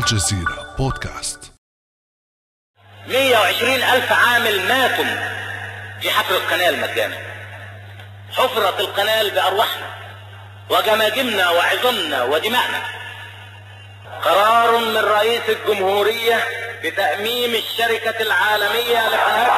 الجزيرة بودكاست. 120 ألف عامل ماتوا في حفر القناة المجاني حفرت القناة بأرواحنا وجماجمنا وعظامنا ودماءنا قرار من رئيس الجمهورية بتأميم الشركة العالمية لقناة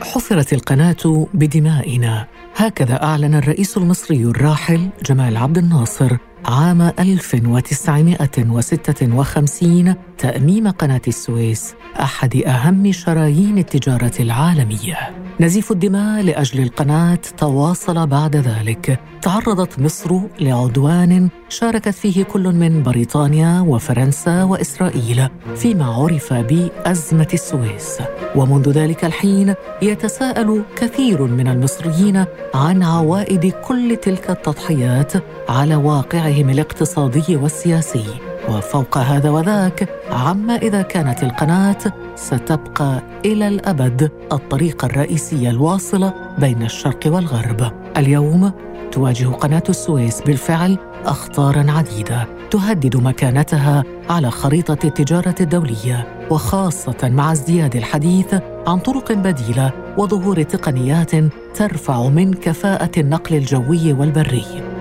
حفرت القناة بدمائنا. هكذا أعلن الرئيس المصري الراحل جمال عبد الناصر عام 1956 تأميم قناة السويس أحد أهم شرايين التجارة العالمية. نزيف الدماء لأجل القناة تواصل بعد ذلك. تعرضت مصر لعدوان شاركت فيه كل من بريطانيا وفرنسا وإسرائيل فيما عرف بأزمة السويس. ومنذ ذلك الحين يتساءل كثير من المصريين عن عوائد كل تلك التضحيات على واقعهم الاقتصادي والسياسي وفوق هذا وذاك عما إذا كانت القناة ستبقى إلى الأبد. الطريقة الرئيسية الواصلة بين الشرق والغرب. اليوم تواجه قناة السويس بالفعل اخطارا عديدة. تهدد مكانتها على خريطة التجارة الدولية وخاصة مع ازدياد الحديث عن طرق بديلة وظهور تقنيات ترفع من كفاءة النقل الجوي والبري.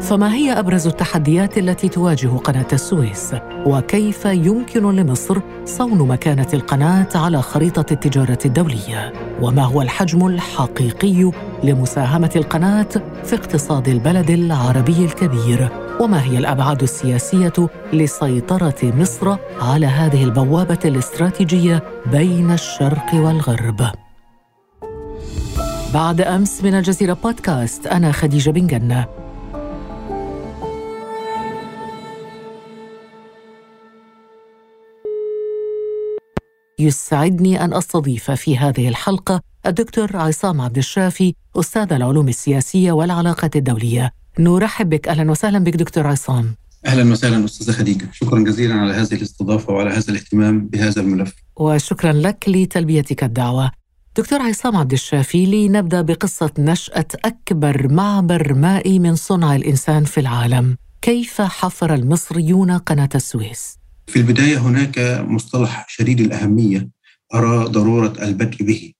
فما هي أبرز التحديات التي تواجه قناة السويس؟ وكيف يمكن لمصر صون مكانة القناة على خريطة التجارة الدولية؟ وما هو الحجم الحقيقي لمساهمة القناة في اقتصاد البلد العربي الكبير؟ وما هي الأبعاد السياسية لسيطرة مصر على هذه البوابة الاستراتيجية بين الشرق والغرب؟ بعد أمس من الجزيرة بودكاست أنا خديجة بن جنة. يسعدني أن أستضيف في هذه الحلقة الدكتور عصام عبد الشافي أستاذ العلوم السياسية والعلاقات الدولية. نرحب بك أهلا وسهلا بك دكتور عصام. أهلا وسهلا أستاذة خديجة، شكرا جزيلا على هذه الاستضافة وعلى هذا الاهتمام بهذا الملف. وشكرا لك لتلبيتك الدعوة. دكتور عصام عبد الشافي لنبدأ بقصة نشأة أكبر معبر مائي من صنع الإنسان في العالم. كيف حفر المصريون قناة السويس؟ في البداية هناك مصطلح شديد الأهمية أرى ضرورة البدء به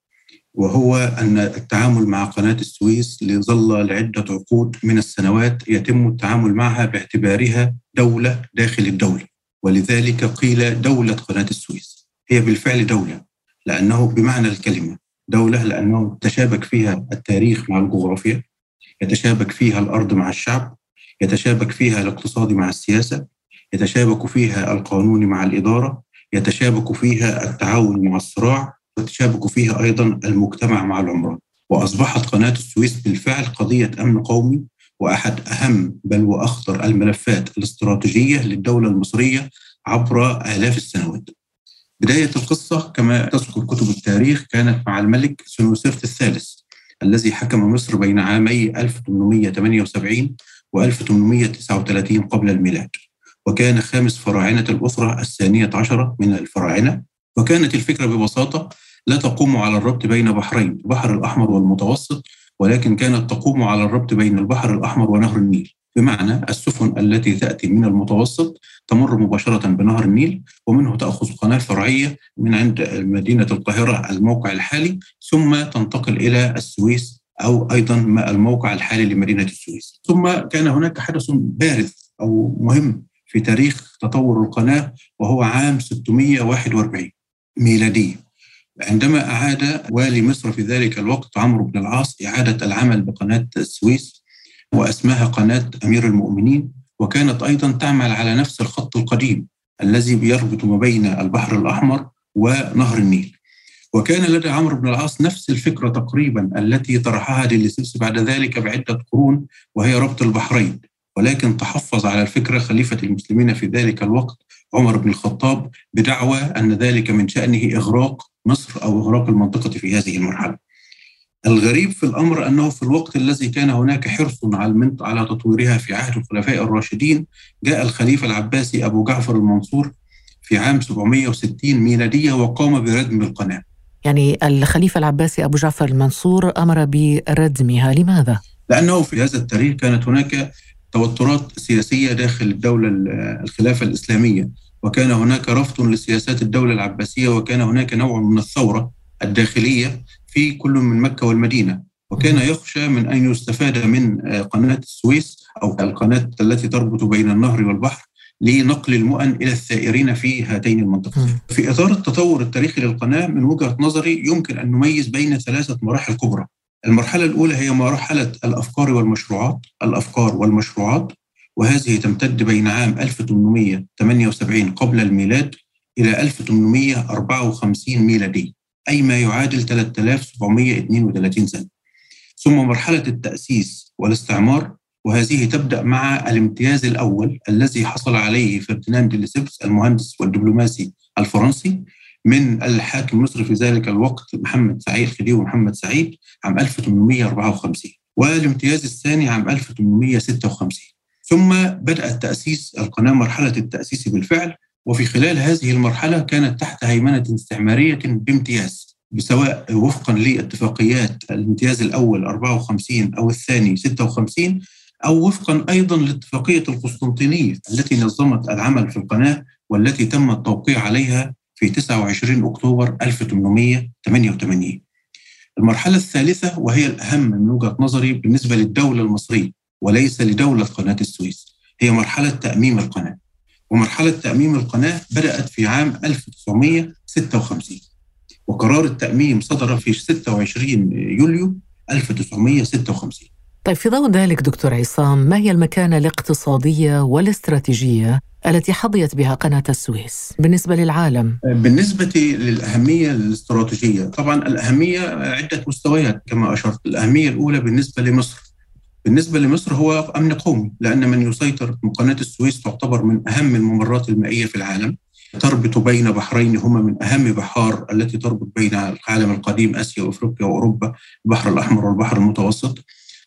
وهو أن التعامل مع قناة السويس لظل لعدة عقود من السنوات يتم التعامل معها باعتبارها دولة داخل الدولة ولذلك قيل دولة قناة السويس. هي بالفعل دولة لأنه بمعنى الكلمة دولة لأنه تشابك فيها التاريخ مع الجغرافيا يتشابك فيها الأرض مع الشعب يتشابك فيها الاقتصاد مع السياسة يتشابك فيها القانون مع الإدارة يتشابك فيها التعاون مع الصراع ويتشابك فيها أيضا المجتمع مع العمران. وأصبحت قناة السويس بالفعل قضية أمن قومي وأحد أهم بل وأخطر الملفات الاستراتيجية للدولة المصرية عبر آلاف السنوات. بداية القصة كما تذكر كتب التاريخ كانت مع الملك سنوسرت الثالث الذي حكم مصر بين عامي 1878 و 1839 قبل الميلاد. وكان خامس فراعنة الأسرة الثانية عشرة من الفراعنة. وكانت الفكرة ببساطة لا تقوم على الربط بين بحرين البحر الأحمر والمتوسط ولكن كانت تقوم على الربط بين البحر الأحمر ونهر النيل. بمعنى السفن التي تأتي من المتوسط تمر مباشرة بنهر النيل ومنه تأخذ قناة فرعية من عند مدينة القاهرة الموقع الحالي ثم تنتقل إلى السويس أو أيضا الموقع الحالي لمدينة السويس. ثم كان هناك حدث بارز أو مهم في تاريخ تطور القناة وهو عام 641 ميلادي. عندما أعاد والي مصر في ذلك الوقت عمرو بن العاص إعادة العمل بقناة السويس وأسماها قناة أمير المؤمنين وكانت أيضا تعمل على نفس الخط القديم الذي يربط ما بين البحر الأحمر ونهر النيل. وكان لدى عمرو بن العاص نفس الفكرة تقريبا التي طرحها ديليسيوس بعد ذلك بعدة قرون وهي ربط البحرين. ولكن تحفظ على الفكرة خليفة المسلمين في ذلك الوقت عمر بن الخطاب بدعوى أن ذلك من شأنه إغراق مصر أو إغراق المنطقة في هذه المرحلة الغريب في الأمر أنه في الوقت الذي كان هناك حرص على على تطويرها في عهد الخلفاء الراشدين جاء الخليفة العباسي أبو جعفر المنصور في عام 760 ميلادية وقام بردم القناة يعني الخليفة العباسي أبو جعفر المنصور أمر بردمها لماذا؟ لأنه في هذا التاريخ كانت هناك توترات سياسية داخل الدولة الخلافة الإسلامية. وكان هناك رفض لسياسات الدولة العباسية وكان هناك نوع من الثورة الداخلية في كل من مكة والمدينة. وكان يخشى من أن يستفاد من قناة السويس أو القناة التي تربط بين النهر والبحر لنقل المؤن إلى الثائرين في هاتين المنطقتين. في إطار التطور التاريخي للقناة من وجهة نظري يمكن أن نميز بين ثلاثة مراحل كبرى. المرحلة الأولى هي مرحلة الأفكار والمشروعات الأفكار والمشروعات وهذه تمتد بين عام 1878 قبل الميلاد إلى 1854 ميلادي أي ما يعادل 3732 سنة. ثم مرحلة التأسيس والاستعمار وهذه تبدأ مع الامتياز الأول الذي حصل عليه فرديناند ليسيبس المهندس والدبلوماسي الفرنسي من الحاكم مصر في ذلك الوقت محمد سعيد خديوي محمد سعيد عام 1854 والامتياز الثاني عام 1856 ثم بدأ تأسيس القناة مرحلة التأسيس بالفعل وفي خلال هذه المرحلة كانت تحت هيمنة استعمارية بامتياز سواء وفقا لاتفاقيات الامتياز الأول 54 أو الثاني 56 أو وفقا أيضا لاتفاقية القسطنطينية التي نظمت العمل في القناة والتي تم التوقيع عليها في 29 أكتوبر 1888 المرحلة الثالثة وهي الأهم من وجهة نظري بالنسبة للدولة المصرية وليس لدولة قناة السويس. هي مرحلة تأميم القناة. ومرحلة تأميم القناة بدأت في عام 1956 وقرار التأميم صدر في 26 يوليو 1956 طيب في ضوء ذلك دكتور عصام ما هي المكانة الاقتصادية والاستراتيجية التي حظيت بها قناة السويس. بالنسبة للعالم؟ بالنسبة للأهمية الاستراتيجية طبعا الأهمية عدة مستويات كما أشرت. الأهمية الأولى بالنسبة لمصر. بالنسبة لمصر هو أمن قومي لأن من يسيطر قناة السويس تعتبر من أهم الممرات المائية في العالم. تربط بين بحرين هما من أهم بحار التي تربط بين العالم القديم آسيا وأفريقيا وأوروبا البحر الأحمر والبحر المتوسط.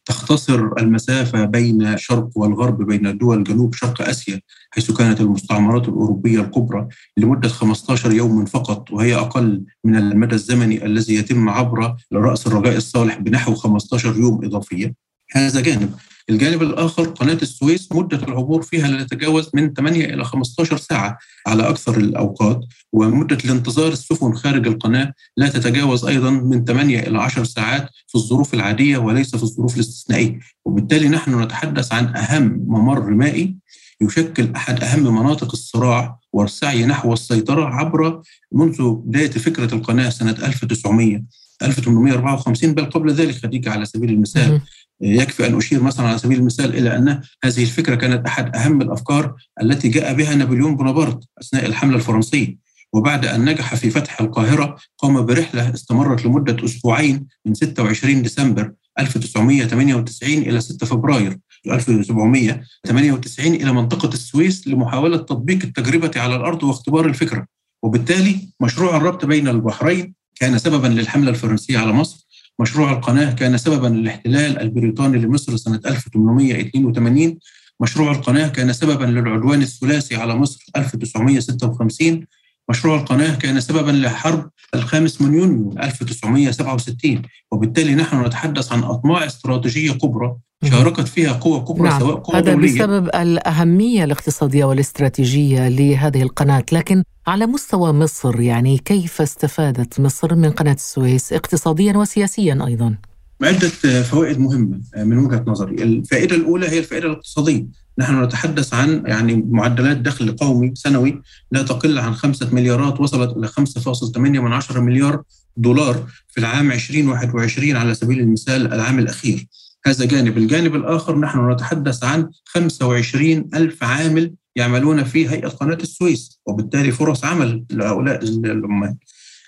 تختصر المسافة بين الشرق والغرب بين دول جنوب شرق آسيا حيث كانت المستعمرات الأوروبية الكبرى لمدة 15 يوما فقط وهي أقل من المدى الزمني الذي يتم عبر رأس الرجاء الصالح بنحو 15 يوم إضافية هذا جانب. الجانب الآخر قناة السويس مدة العبور فيها لا تتجاوز من 8 إلى 15 ساعة على أكثر الأوقات ومدة الانتظار السفن خارج القناة لا تتجاوز أيضا من 8 إلى 10 ساعات في الظروف العادية وليس في الظروف الاستثنائية. وبالتالي نحن نتحدث عن أهم ممر مائي يشكل أحد أهم مناطق الصراع والسعي نحو السيطرة عبر منذ بداية فكرة القناة سنة 1900 1854 بل قبل ذلك خديجة على سبيل المثال. يكفي أن أشير مثلا على سبيل المثال إلى أن هذه الفكرة كانت أحد أهم الأفكار التي جاء بها نابليون بونابرت أثناء الحملة الفرنسية. وبعد أن نجح في فتح القاهرة قام برحلة استمرت لمدة أسبوعين من 26 ديسمبر 1998 إلى 6 فبراير 1798 إلى منطقة السويس لمحاولة تطبيق التجربة على الأرض واختبار الفكرة. وبالتالي مشروع الربط بين البحرين كان سببا للحملة الفرنسية على مصر. مشروع القناة كان سببا للاحتلال البريطاني لمصر سنة 1882 مشروع القناة كان سببا للعدوان الثلاثي على مصر 1956 مشروع القناة كان سببا لحرب الخامس من يونيو 1967 وبالتالي نحن نتحدث عن أطماع استراتيجية كبرى شاركت فيها قوى كبرى نعم. سواء قوى هذا دولية بسبب الأهمية الاقتصادية والاستراتيجية لهذه القناة لكن على مستوى مصر يعني كيف استفادت مصر من قناة السويس اقتصاديا وسياسيا أيضا؟ عدة فوائد مهمة من وجهة نظري الفائدة الأولى هي الفائدة الاقتصادية نحن نتحدث عن يعني معدلات دخل قومي سنوي لا تقل عن خمسة مليارات وصلت إلى 5.8 من عشرة مليار دولار في العام 2021 على سبيل المثال العام الأخير. هذا جانب. الجانب الآخر نحن نتحدث عن 25 ألف عامل يعملون في هيئة قناة السويس وبالتالي فرص عمل لهؤلاء العمال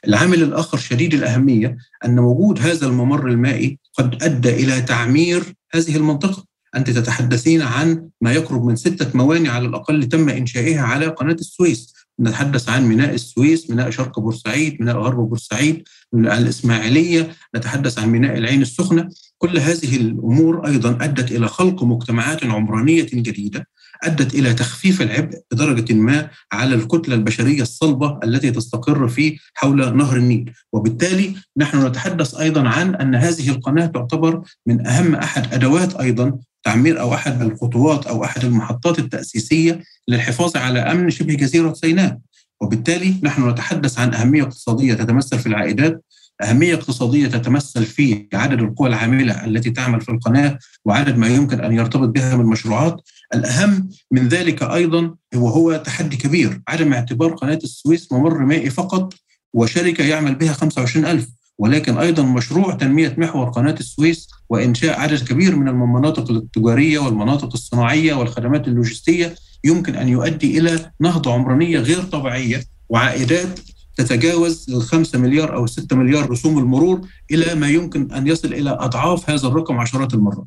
العامل الآخر شديد الأهمية أن وجود هذا الممر المائي قد أدى إلى تعمير هذه المنطقة. أنت تتحدثين عن ما يقرب من ستة موانئ على الأقل تم إنشائها على قناة السويس. نتحدث عن ميناء السويس ميناء شرق بورسعيد ميناء غرب بورسعيد الإسماعيلية. نتحدث عن ميناء العين السخنة. كل هذه الأمور أيضا أدت إلى خلق مجتمعات عمرانية جديدة أدت إلى تخفيف العبء بدرجة ما على الكتلة البشرية الصلبة التي تستقر في حول نهر النيل. وبالتالي نحن نتحدث أيضا عن أن هذه القناة تعتبر من أهم أحد أدوات أيضا تعمير أو أحد الخطوات أو أحد المحطات التأسيسية للحفاظ على أمن شبه جزيرة سيناء. وبالتالي نحن نتحدث عن أهمية اقتصادية تتمثل في العائدات أهمية اقتصادية تتمثل في عدد القوى العاملة التي تعمل في القناة وعدد ما يمكن أن يرتبط بها من مشروعات. الأهم من ذلك أيضا وهو تحدي كبير عدم اعتبار قناة السويس ممر مائي فقط وشركة يعمل بها 25 ألف. ولكن أيضا مشروع تنمية محور قناة السويس وإنشاء عدد كبير من المناطق التجارية والمناطق الصناعية والخدمات اللوجستية يمكن أن يؤدي إلى نهضة عمرانية غير طبيعية وعائدات تتجاوز الخمسة مليار أو ستة مليار رسوم المرور إلى ما يمكن أن يصل إلى أضعاف هذا الرقم عشرات المرات.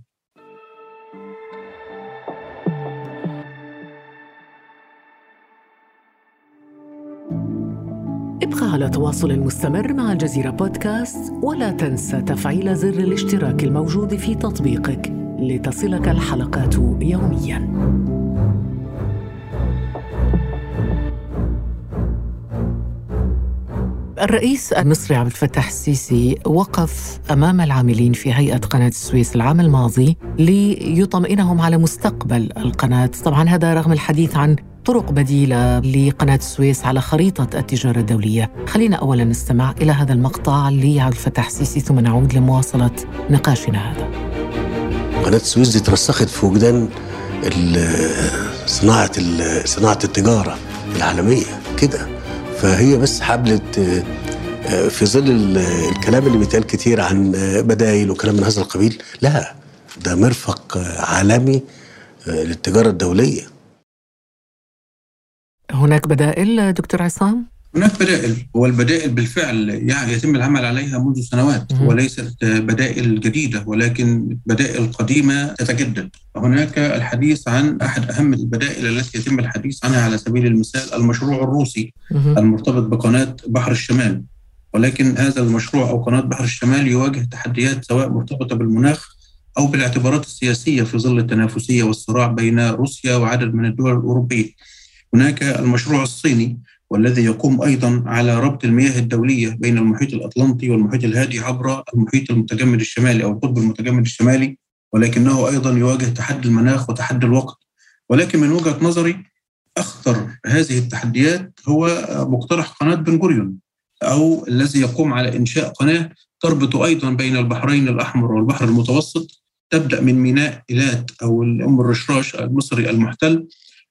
ابقى على تواصل مستمر مع الجزيرة بودكاست ولا تنسى تفعيل زر الاشتراك الموجود في تطبيقك لتصلك الحلقات يومياً. الرئيس المصري عبد الفتاح السيسي وقف أمام العاملين في هيئة قناة السويس العام الماضي ليطمئنهم على مستقبل القناة، طبعا هذا رغم الحديث عن طرق بديلة لقناة السويس على خريطة التجارة الدولية. خلينا اولا نستمع إلى هذا المقطع لعبد الفتاح السيسي ثم نعود لمواصلة نقاشنا هذا. قناة السويس دي ترسخت في وجدان صناعة صناعة التجارة العالمية كده فهي بس حبلت آه، في ظل الكلام اللي بيتقال كتير عن بدايل وكلام من هذا القبيل لا ده مرفق عالمي آه، للتجارة الدولية هناك بدائل دكتور عصام؟ هناك بدائل والبدائل بالفعل يعني يتم العمل عليها منذ سنوات وليست بدائل جديدة ولكن بدائل قديمة تتجدد. هناك الحديث عن أحد أهم البدائل التي يتم الحديث عنها على سبيل المثال المشروع الروسي المرتبط بقناة بحر الشمال. ولكن هذا المشروع أو قناة بحر الشمال يواجه تحديات سواء مرتبطة بالمناخ أو بالاعتبارات السياسية في ظل التنافسية والصراع بين روسيا وعدد من الدول الأوروبية. هناك المشروع الصيني والذي يقوم أيضا على ربط المياه الدولية بين المحيط الأطلنطي والمحيط الهادي عبر المحيط المتجمد الشمالي أو القطب المتجمد الشمالي ولكنه أيضا يواجه تحدي المناخ وتحدي الوقت. ولكن من وجهة نظري أخطر هذه التحديات هو مقترح قناة بن غوريون أو الذي يقوم على إنشاء قناة تربط أيضا بين البحرين الأحمر والبحر المتوسط تبدأ من ميناء إيلات أو ام الرشراش المصري المحتل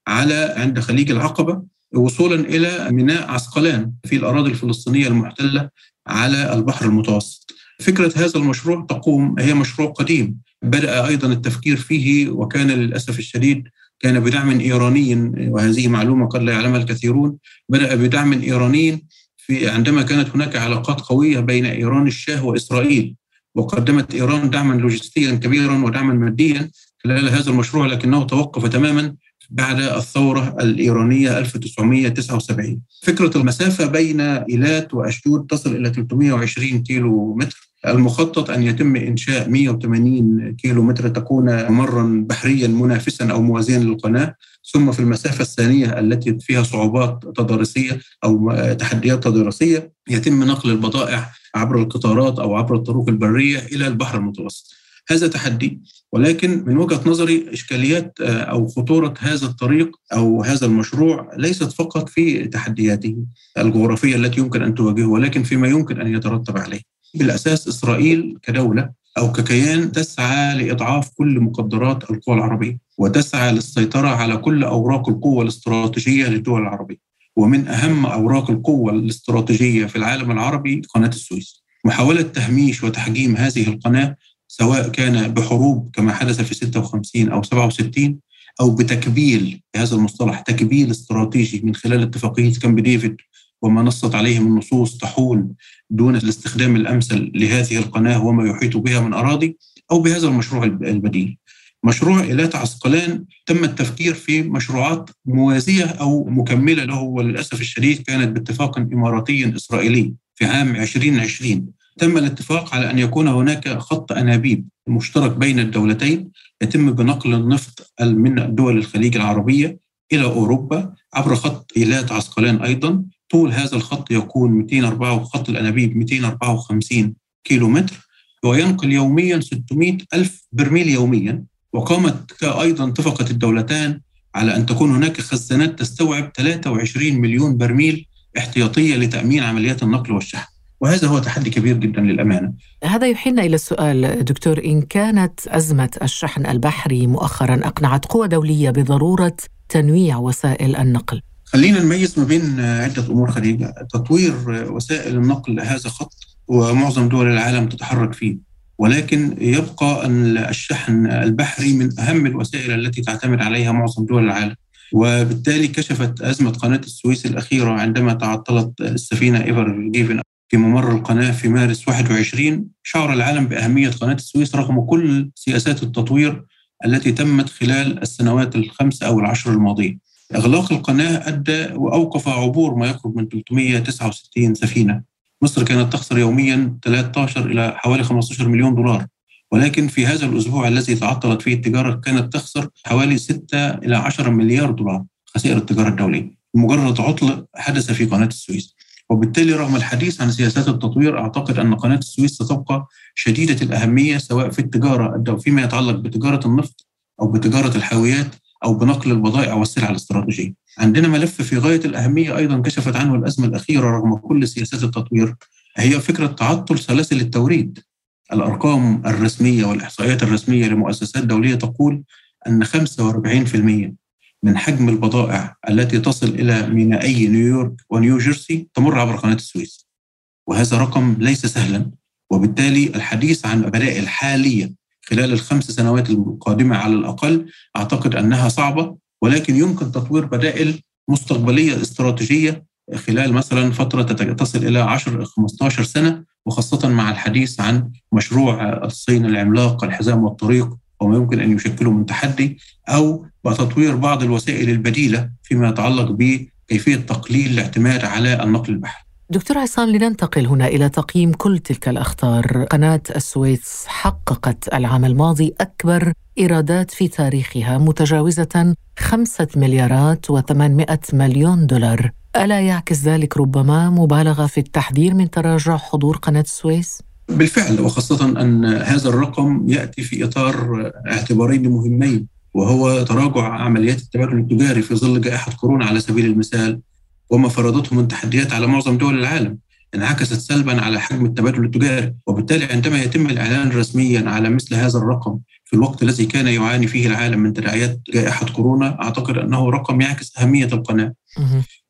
على عند خليج العقبة وصولا إلى ميناء عسقلان في الأراضي الفلسطينية المحتلة على البحر المتوسط. فكرة هذا المشروع تقوم هي مشروع قديم بدأ أيضا التفكير فيه وكان للأسف الشديد كان بدعم إيراني وهذه معلومة قد لا يعلمها الكثيرون بدأ بدعم إيراني في عندما كانت هناك علاقات قوية بين إيران الشاه وإسرائيل وقدمت إيران دعما لوجستيا كبيرا ودعما ماديا خلال هذا المشروع لكنه توقف تماما بعد الثورة الإيرانية 1979 فكرة المسافة بين إيلات وأشدود تصل إلى 320 كيلو متر المخطط أن يتم إنشاء 180 كيلو متر تكون ممرا بحريا منافسا أو موازيا للقناة. ثم في المسافة الثانية التي فيها صعوبات تضاريسية أو تحديات تضاريسية يتم نقل البضائع عبر القطارات أو عبر الطرق البرية إلى البحر المتوسط. هذا تحدي ولكن من وجهة نظري إشكاليات آه، أو خطورة هذا الطريق أو هذا المشروع ليست فقط في تحدياته الجغرافية التي يمكن أن تواجهه ولكن فيما يمكن أن يترتب عليه. بالأساس إسرائيل كدولة أو ككيان تسعى لإضعاف كل مقدرات القوى العربية وتسعى للسيطرة على كل أوراق القوة الاستراتيجية للدول العربية. ومن أهم أوراق القوة الاستراتيجية في العالم العربي قناة السويس. محاولة تهميش وتحجيم هذه القناة سواء كان بحروب كما حدث في 56 أو 67 أو بتكبيل هذا المصطلح تكبيل استراتيجي من خلال اتفاقية كامب ديفيد وما نصت عليه من نصوص تحول دون الاستخدام الأمثل لهذه القناة وما يحيط بها من أراضي أو بهذا المشروع البديل. مشروع إيلات عسقلان تم التفكير في مشروعات موازية أو مكملة له وللأسف الشديد كانت باتفاق إماراتي إسرائيلي في عام 2020 تم الاتفاق على أن يكون هناك خط أنابيب مشترك بين الدولتين يتم بنقل النفط من دول الخليج العربية إلى أوروبا عبر خط إيلات عسقلان أيضا. طول هذا الخط يكون 204 خط الأنابيب 254 كيلو متر وينقل يوميا 600 ألف برميل يوميا. وقامت أيضا اتفقت الدولتان على أن تكون هناك خزانات تستوعب 23 مليون برميل احتياطية لتأمين عمليات النقل والشحن. وهذا هو تحدي كبير جدا للأمانة. هذا يحيلنا إلى السؤال دكتور إن كانت أزمة الشحن البحري مؤخرا أقنعت قوى دولية بضرورة تنويع وسائل النقل؟ خلينا نميز ما بين عدة أمور خديجة تطوير وسائل النقل هذا خط ومعظم دول العالم تتحرك فيه. ولكن يبقى أن الشحن البحري من أهم الوسائل التي تعتمد عليها معظم دول العالم. وبالتالي كشفت أزمة قناة السويس الأخيرة عندما تعطلت السفينة إيفر جيفن. في ممر القناة في مارس 21 شعر العالم بأهمية قناة السويس رغم كل سياسات التطوير التي تمت خلال السنوات الخمس أو العشر الماضية. إغلاق القناة أدى وأوقف عبور ما يقرب من 369 سفينة. مصر كانت تخسر يوميا 13 إلى حوالي 15 مليون دولار. ولكن في هذا الأسبوع الذي تعطلت فيه التجارة كانت تخسر حوالي 6 إلى 10 مليار دولار خسائر التجارة الدولية. مجرد عطل حدث في قناة السويس. وبالتالي رغم الحديث عن سياسات التطوير أعتقد أن قناة السويس ستبقى شديدة الأهمية سواء في التجارة أو فيما يتعلق بتجارة النفط أو بتجارة الحاويات أو بنقل البضائع والسلع الاستراتيجية. عندنا ملف في غاية الأهمية أيضا كشفت عنه الأزمة الأخيرة رغم كل سياسات التطوير هي فكرة تعطل سلاسل التوريد. الأرقام الرسمية والإحصائيات الرسمية لمؤسسات دولية تقول أن 45% من حجم البضائع التي تصل إلى مينائي نيويورك ونيو جيرسي تمر عبر قناة السويس. وهذا رقم ليس سهلا وبالتالي الحديث عن بدائل حالية خلال الخمس سنوات القادمة على الأقل أعتقد أنها صعبة ولكن يمكن تطوير بدائل مستقبلية استراتيجية خلال مثلا فترة تصل إلى 10 15 سنة وخاصة مع الحديث عن مشروع الصين العملاق الحزام والطريق وما يمكن أن يشكله من تحدي أو بتطوير بعض الوسائل البديلة فيما يتعلق بكيفية تقليل الاعتماد على النقل البحري. دكتور عصام لننتقل هنا إلى تقييم كل تلك الأخطار. قناة السويس حققت العام الماضي أكبر إيرادات في تاريخها متجاوزة خمسة مليارات وثمانمائة مليون دولار. ألا يعكس ذلك ربما مبالغة في التحذير من تراجع حضور قناة السويس؟ بالفعل وخاصة أن هذا الرقم يأتي في إطار اعتبارين مهمين وهو تراجع عمليات التبادل التجاري في ظل جائحة كورونا على سبيل المثال وما فرضته من تحديات على معظم دول العالم انعكست سلبا على حجم التبادل التجاري وبالتالي عندما يتم الإعلان رسميا على مثل هذا الرقم في الوقت الذي كان يعاني فيه العالم من تداعيات جائحة كورونا أعتقد أنه رقم يعكس أهمية القناة.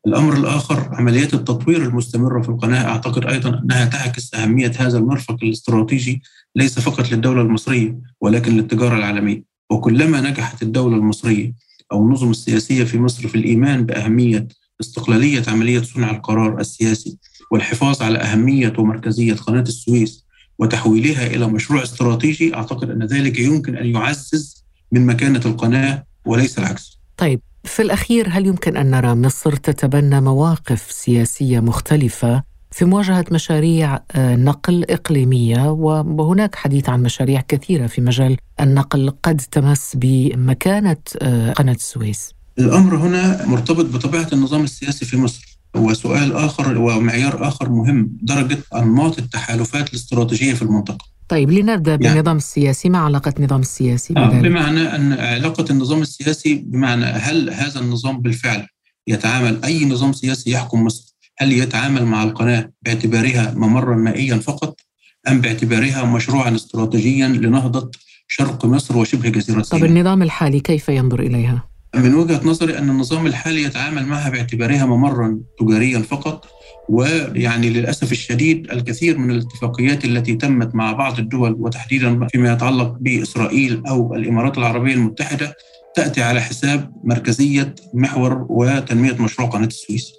الأمر الآخر عمليات التطوير المستمرة في القناة. أعتقد أيضا أنها تعكس أهمية هذا المرفق الاستراتيجي ليس فقط للدولة المصرية ولكن للتجارة العالمية. وكلما نجحت الدولة المصرية أو النظم السياسية في مصر في الإيمان بأهمية استقلالية عملية صنع القرار السياسي والحفاظ على أهمية ومركزية قناة السويس وتحويلها إلى مشروع استراتيجي أعتقد أن ذلك يمكن أن يعزز من مكانة القناة وليس العكس. طيب في الأخير هل يمكن أن نرى مصر تتبنى مواقف سياسية مختلفة في مواجهة مشاريع آه، نقل إقليمية؟ وهناك حديث عن مشاريع كثيرة في مجال النقل قد تمس بمكانة آه، قناة السويس. الأمر هنا مرتبط بطبيعة النظام السياسي في مصر وسؤال آخر ومعيار آخر مهم درجة أنماط التحالفات الاستراتيجية في المنطقة. طيب لنبدأ يعني بالنظام السياسي ما علاقة النظام السياسي آه بمعنى أن علاقة النظام السياسي بمعنى هل هذا النظام بالفعل يتعامل أي نظام سياسي يحكم مصر هل يتعامل مع القناة باعتبارها ممرا مائيا فقط أم باعتبارها مشروعا استراتيجيا لنهضة شرق مصر وشبه جزيرة سيناء؟ طب النظام الحالي كيف ينظر إليها؟ من وجهة نظري أن النظام الحالي يتعامل معها باعتبارها ممرا تجاريا فقط ويعني للأسف الشديد الكثير من الاتفاقيات التي تمت مع بعض الدول وتحديدا فيما يتعلق بإسرائيل أو الإمارات العربية المتحدة تأتي على حساب مركزية محور وتنمية مشروع قناة السويس.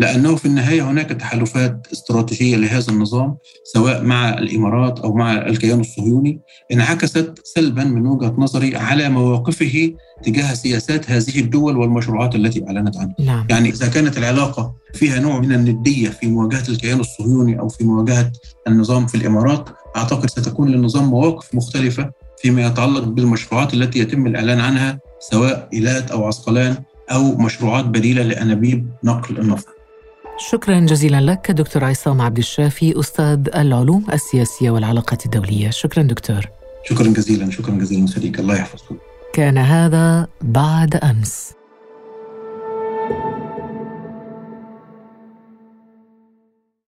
لأنه في النهاية هناك تحالفات استراتيجية لهذا النظام سواء مع الإمارات أو مع الكيان الصهيوني انعكست سلبا من وجهة نظري على مواقفه تجاه سياسات هذه الدول والمشروعات التي أعلنت عنها. نعم. يعني إذا كانت العلاقة فيها نوع من الندية في مواجهة الكيان الصهيوني أو في مواجهة النظام في الإمارات أعتقد ستكون للنظام مواقف مختلفة فيما يتعلق بالمشروعات التي يتم الإعلان عنها سواء إيلات أو عسقلان أو مشروعات بديلة لأنابيب نقل النفط. شكرا جزيلا لك دكتور عصام عبد الشافي أستاذ العلوم السياسية والعلاقات الدولية. شكرا دكتور. شكرا جزيلا شكرا جزيلا صديق الله يحفظكم كان هذا بعد أمس.